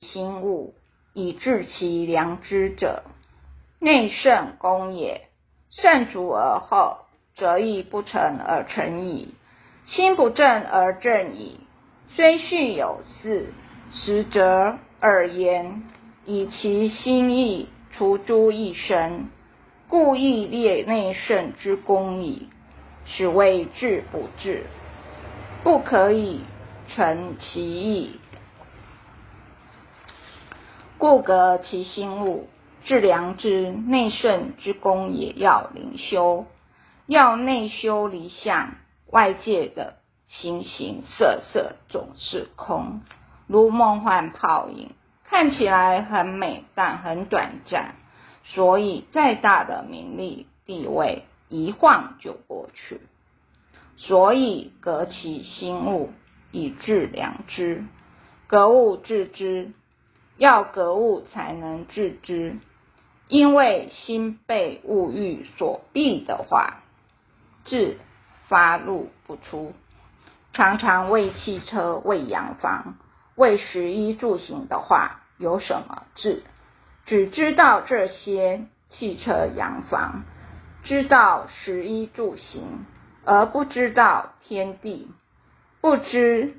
心物以治其良知者，内圣功也。圣足而后，则亦不成而成矣。心不正而正矣。虽序有四，实则二焉。以其心意除诸一身，故亦列内圣之功矣。是谓治不治，不可以成其意。故革其心物，致良知内圣之功也要灵修，要内修离相，外界的形形色色总是空，如梦幻泡影，看起来很美，但很短暂。所以再大的名利地位，一晃就过去。所以革其心物，以致良知，格物致知。要格物才能致知，因为心被物欲所蔽的话，智发露不出。常常为汽车、为洋房、为食衣住行的话，有什么智？只知道这些汽车、洋房，知道食衣住行，而不知道天地，不知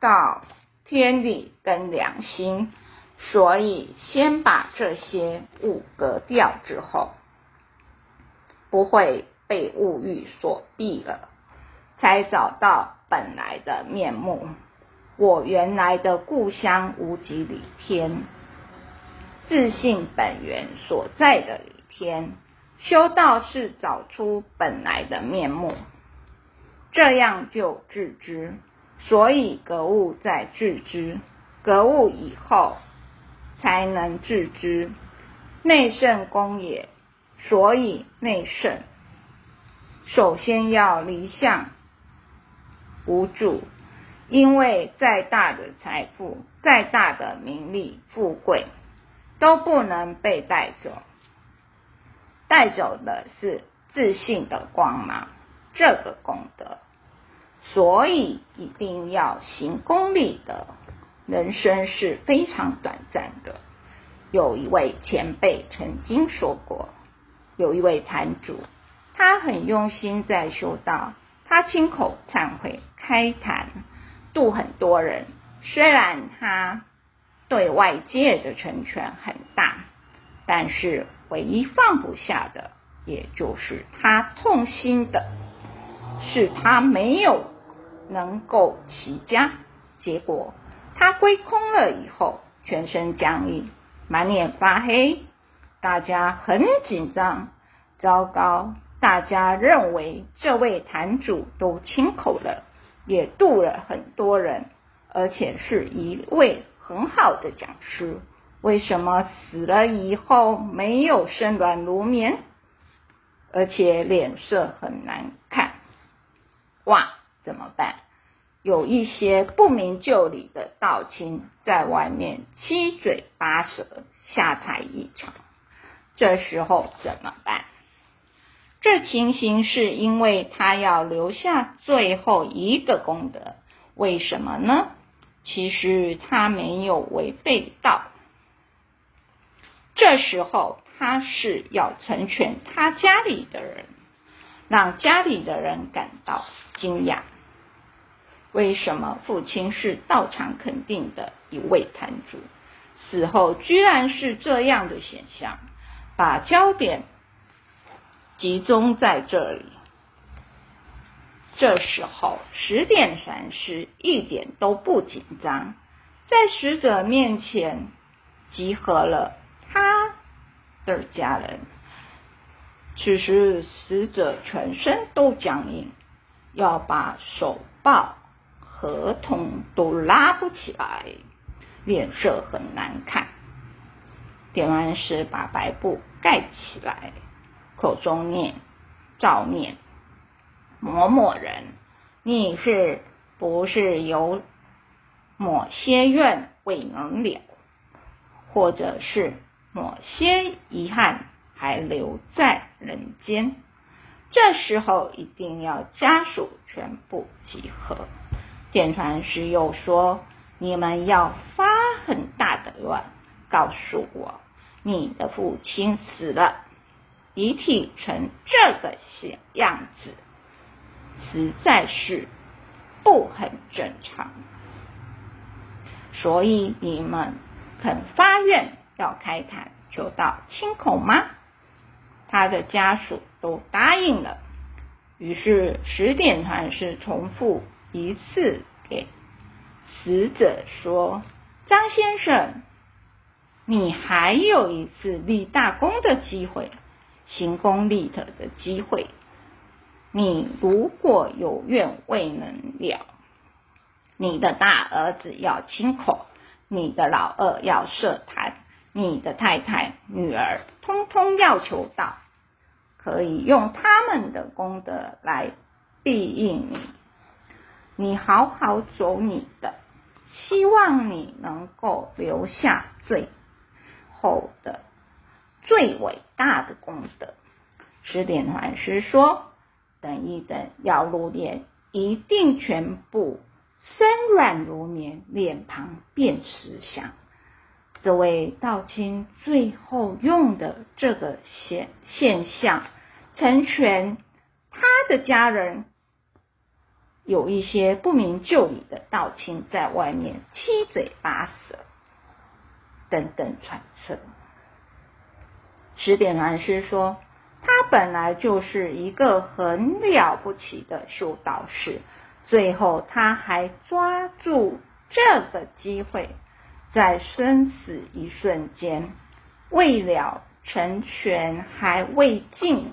道天理跟良心。所以，先把这些物格掉之后，不会被物欲所蔽了，才找到本来的面目。我原来的故乡无极里天，自信本源所在的里天。修道是找出本来的面目，这样就自知。所以，格物在自知，格物以后。才能致知。内圣功也，所以内圣。首先要离相无助，因为再大的财富、再大的名利、富贵都不能被带走，带走的是自信的光芒，这个功德，所以一定要行功利的。人生是非常短暂的。有一位前辈曾经说过，有一位坛主，他很用心在修道，他亲口忏悔、开坛、度很多人。虽然他对外界的成全很大，但是唯一放不下的，也就是他痛心的，是他没有能够齐家，结果。他归空了以后，全身僵硬，满脸发黑，大家很紧张。糟糕，大家认为这位坛主都亲口了，也度了很多人，而且是一位很好的讲师，为什么死了以后没有生软如绵，而且脸色很难看？哇，怎么办？有一些不明就里的道亲在外面七嘴八舌下财一场，这时候怎么办？这情形是因为他要留下最后一个功德，为什么呢？其实他没有违背道，这时候他是要成全他家里的人，让家里的人感到惊讶。为什么父亲是道场肯定的一位坛主，死后居然是这样的现象？把焦点集中在这里。这时候，十点禅师一点都不紧张，在使者面前集合了他的家人。此时，死者全身都僵硬，要把手抱。合同都拉不起来，脸色很难看。点完时，把白布盖起来，口中念：“照念某某人，你是不是有某些愿未能了，或者是某些遗憾还留在人间？这时候一定要家属全部集合。”点传师又说：“你们要发很大的乱，告诉我你的父亲死了，遗体成这个样子，实在是不很正常。所以你们肯发愿要开坛求到清口吗？他的家属都答应了。于是十点团是重复一次给死者说：“张先生，你还有一次立大功的机会，行功立德的机会。你如果有愿未能了。”你的大儿子要亲口，你的老二要设坛，你的太太、女儿通通要求到，可以用他们的功德来庇应你。你好好走你的，希望你能够留下最后的最伟大的功德。十点团师说：“等一等，要入殓，一定全部。”身软如棉，脸庞变慈祥。这位道亲最后用的这个现现象，成全他的家人有一些不明就里的道亲在外面七嘴八舌等等揣测。十点禅师说，他本来就是一个很了不起的修道士。最后，他还抓住这个机会，在生死一瞬间，为了成全还未尽，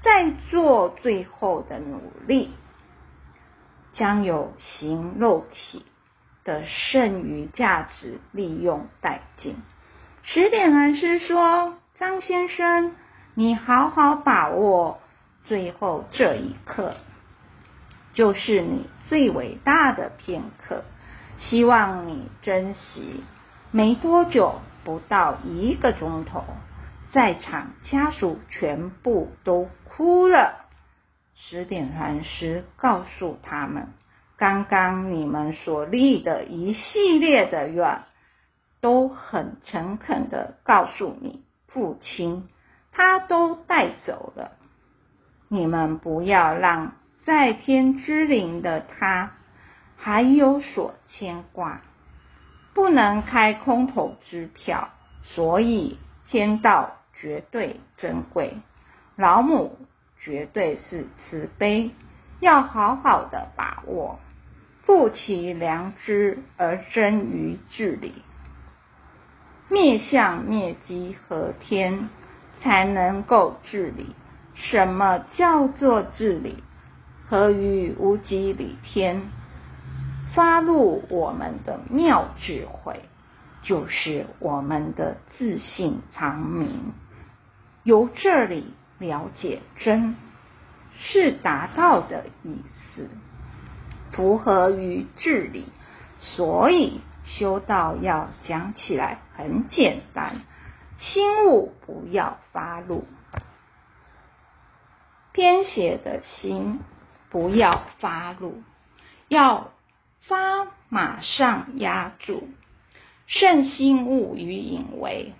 再做最后的努力，将有形肉体的剩余价值利用殆尽。十点禅师说：“张先生，你好好把握最后这一刻。”就是你最伟大的片刻，希望你珍惜。没多久，不到一个钟头，在场家属全部都哭了。十点传师告诉他们，刚刚你们所立的一系列的愿，都很诚恳的告诉你父亲，他都带走了。你们不要让。在天之灵的他还有所牵挂，不能开空头支票，所以天道绝对珍贵，老母绝对是慈悲，要好好的把握，负其良知而真于治理，灭相灭机和天，才能够治理。什么叫做治理？何于无极理天发露我们的妙智慧，就是我们的自信长明。由这里了解真，是达到的意思，符合于治理。所以修道要讲起来很简单，心物不要发怒，偏邪的心。不要发怒，要发马上压住。圣心物于隐为，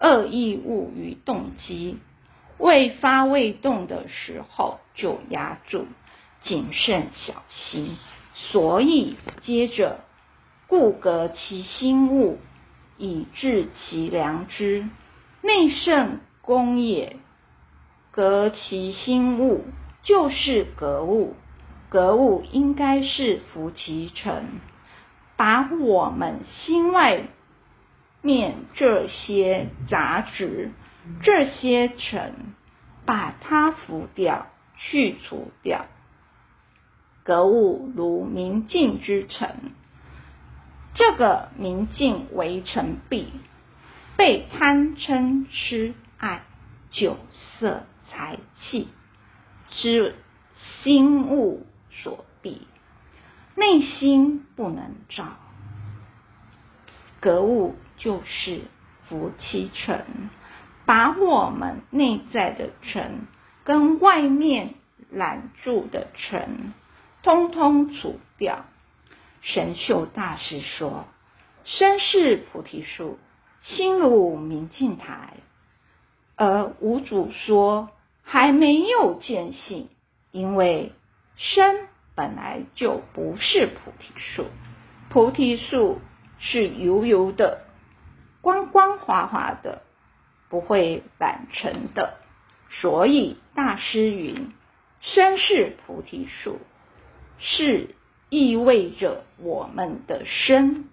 恶意物于动机。未发未动的时候就压住，谨慎小心。所以接着故革其心物，以治其良知。内圣公也，革其心物。就是格物，格物应该是伏其尘，把我们心外面这些杂质、这些尘，把它拂掉、去除掉。格物如明镜之尘，这个明镜为尘蔽，被贪嗔痴爱酒色财气。之心物所蔽，内心不能照。格物就是伏其尘，把我们内在的尘跟外面揽住的尘，通通除掉。神秀大师说：“身是菩提树，心如明镜台。而五祖说还没有见性，因为身本来就不是菩提树，菩提树是油油的、光光滑滑的，不会染尘的。所以大师云：“身是菩提树”，是意味着我们的身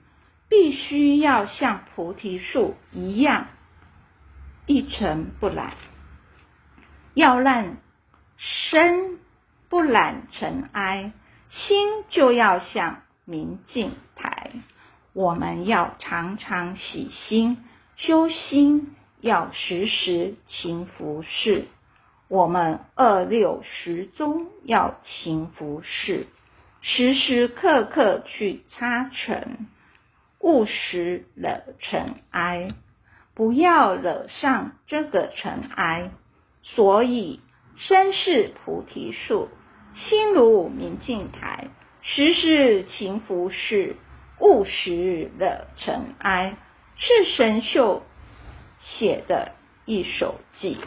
必须要像菩提树一样一尘不染。要让身不染尘埃，心就要像明镜台。我们要常常洗心修心。要时时勤拂拭，我们二六时中要勤拂拭，时时刻刻去擦尘，勿使惹尘埃，不要惹上这个尘埃。所以身是菩提树，心如明镜台，时时勤拂拭，勿使惹尘埃，是神秀。写的一首偈，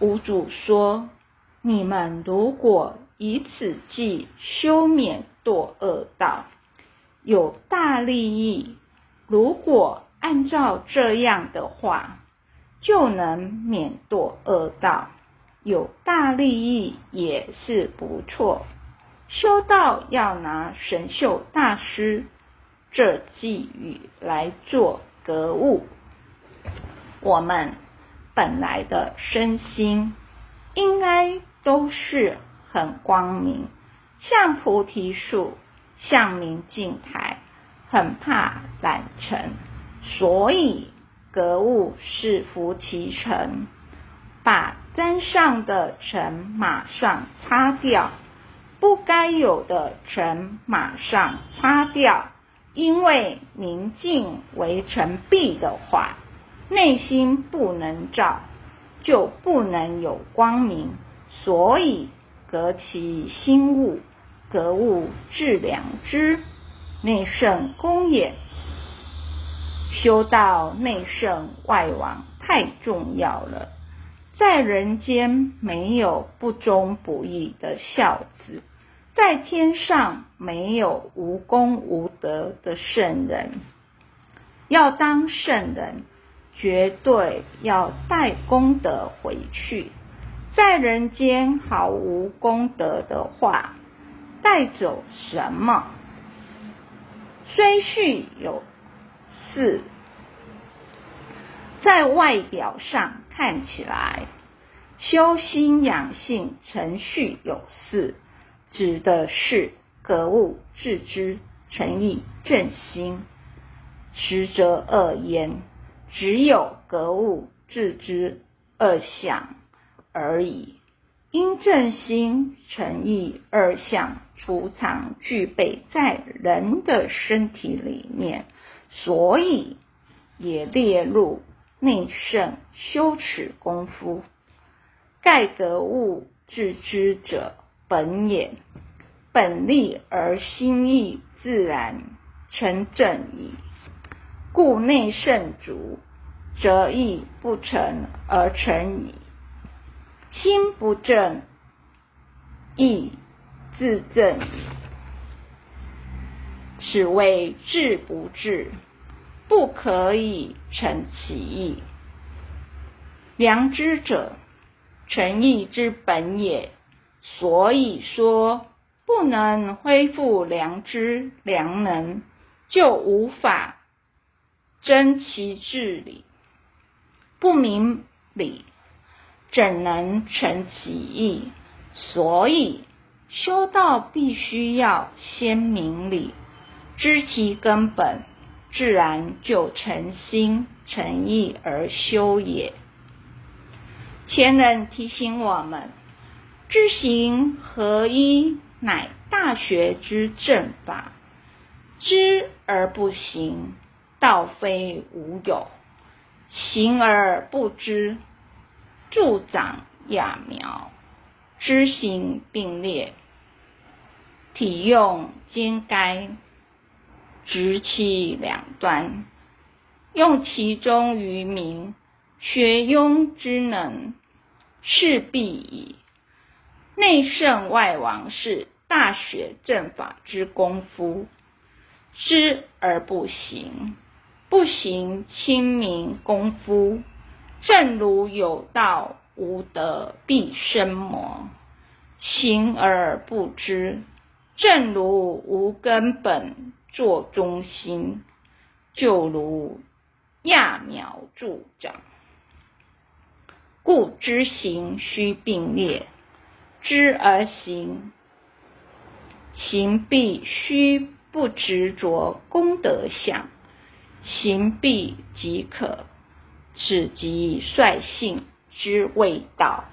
五祖说：“你们如果以此偈修免堕恶道，有大利益。如果按照这样的话，就能免堕恶道，有大利益也是不错。修道要拿神秀大师这寄语来做格物。”我们本来的身心应该都是很光明，像菩提树，像明镜台，很怕染尘，所以格物是拂其尘，把沾上的尘马上擦掉，不该有的尘马上擦掉，因为明镜为尘蔽的话。内心不能照，就不能有光明。所以革其心物，格物致良知，内圣公也。修道内圣外王太重要了。在人间没有不忠不义的孝子，在天上没有无功无德的圣人。要当圣人。绝对要带功德回去，在人间毫无功德的话，带走什么？虽序有四，在外表上看起来，修心养性程序有四，指的是格物致知、诚意正心，实则恶言。只有格物致知二相而已，因正心诚意二相储藏具备在人的身体里面，所以也列入内圣修持功夫。盖格物致知者本也，本立而心意自然成正矣。故内圣足，则意不成而成矣；心不正，意自正。此谓智不治，不可以成其意。良知者，诚意之本也。所以说，不能恢复良知良能，就无法。争其治理，不明理，怎能成其意？所以修道必须要先明理，知其根本，自然就诚心诚意而修也。前人提醒我们，知行合一，乃大学之正法。知而不行。道非无有，行而不知，助长揠苗，知行并列，体用兼该，直其两端，用其中于民，学庸之能，是必矣。内圣外王是大学正法之功夫，知而不行，不行清明功夫。正如有道无德必生魔，行而不知，正如无根本作中心，就如揠苗助长。故知行须并列。知而行，行必须不执着功德相，行必即可，此即率性之谓道。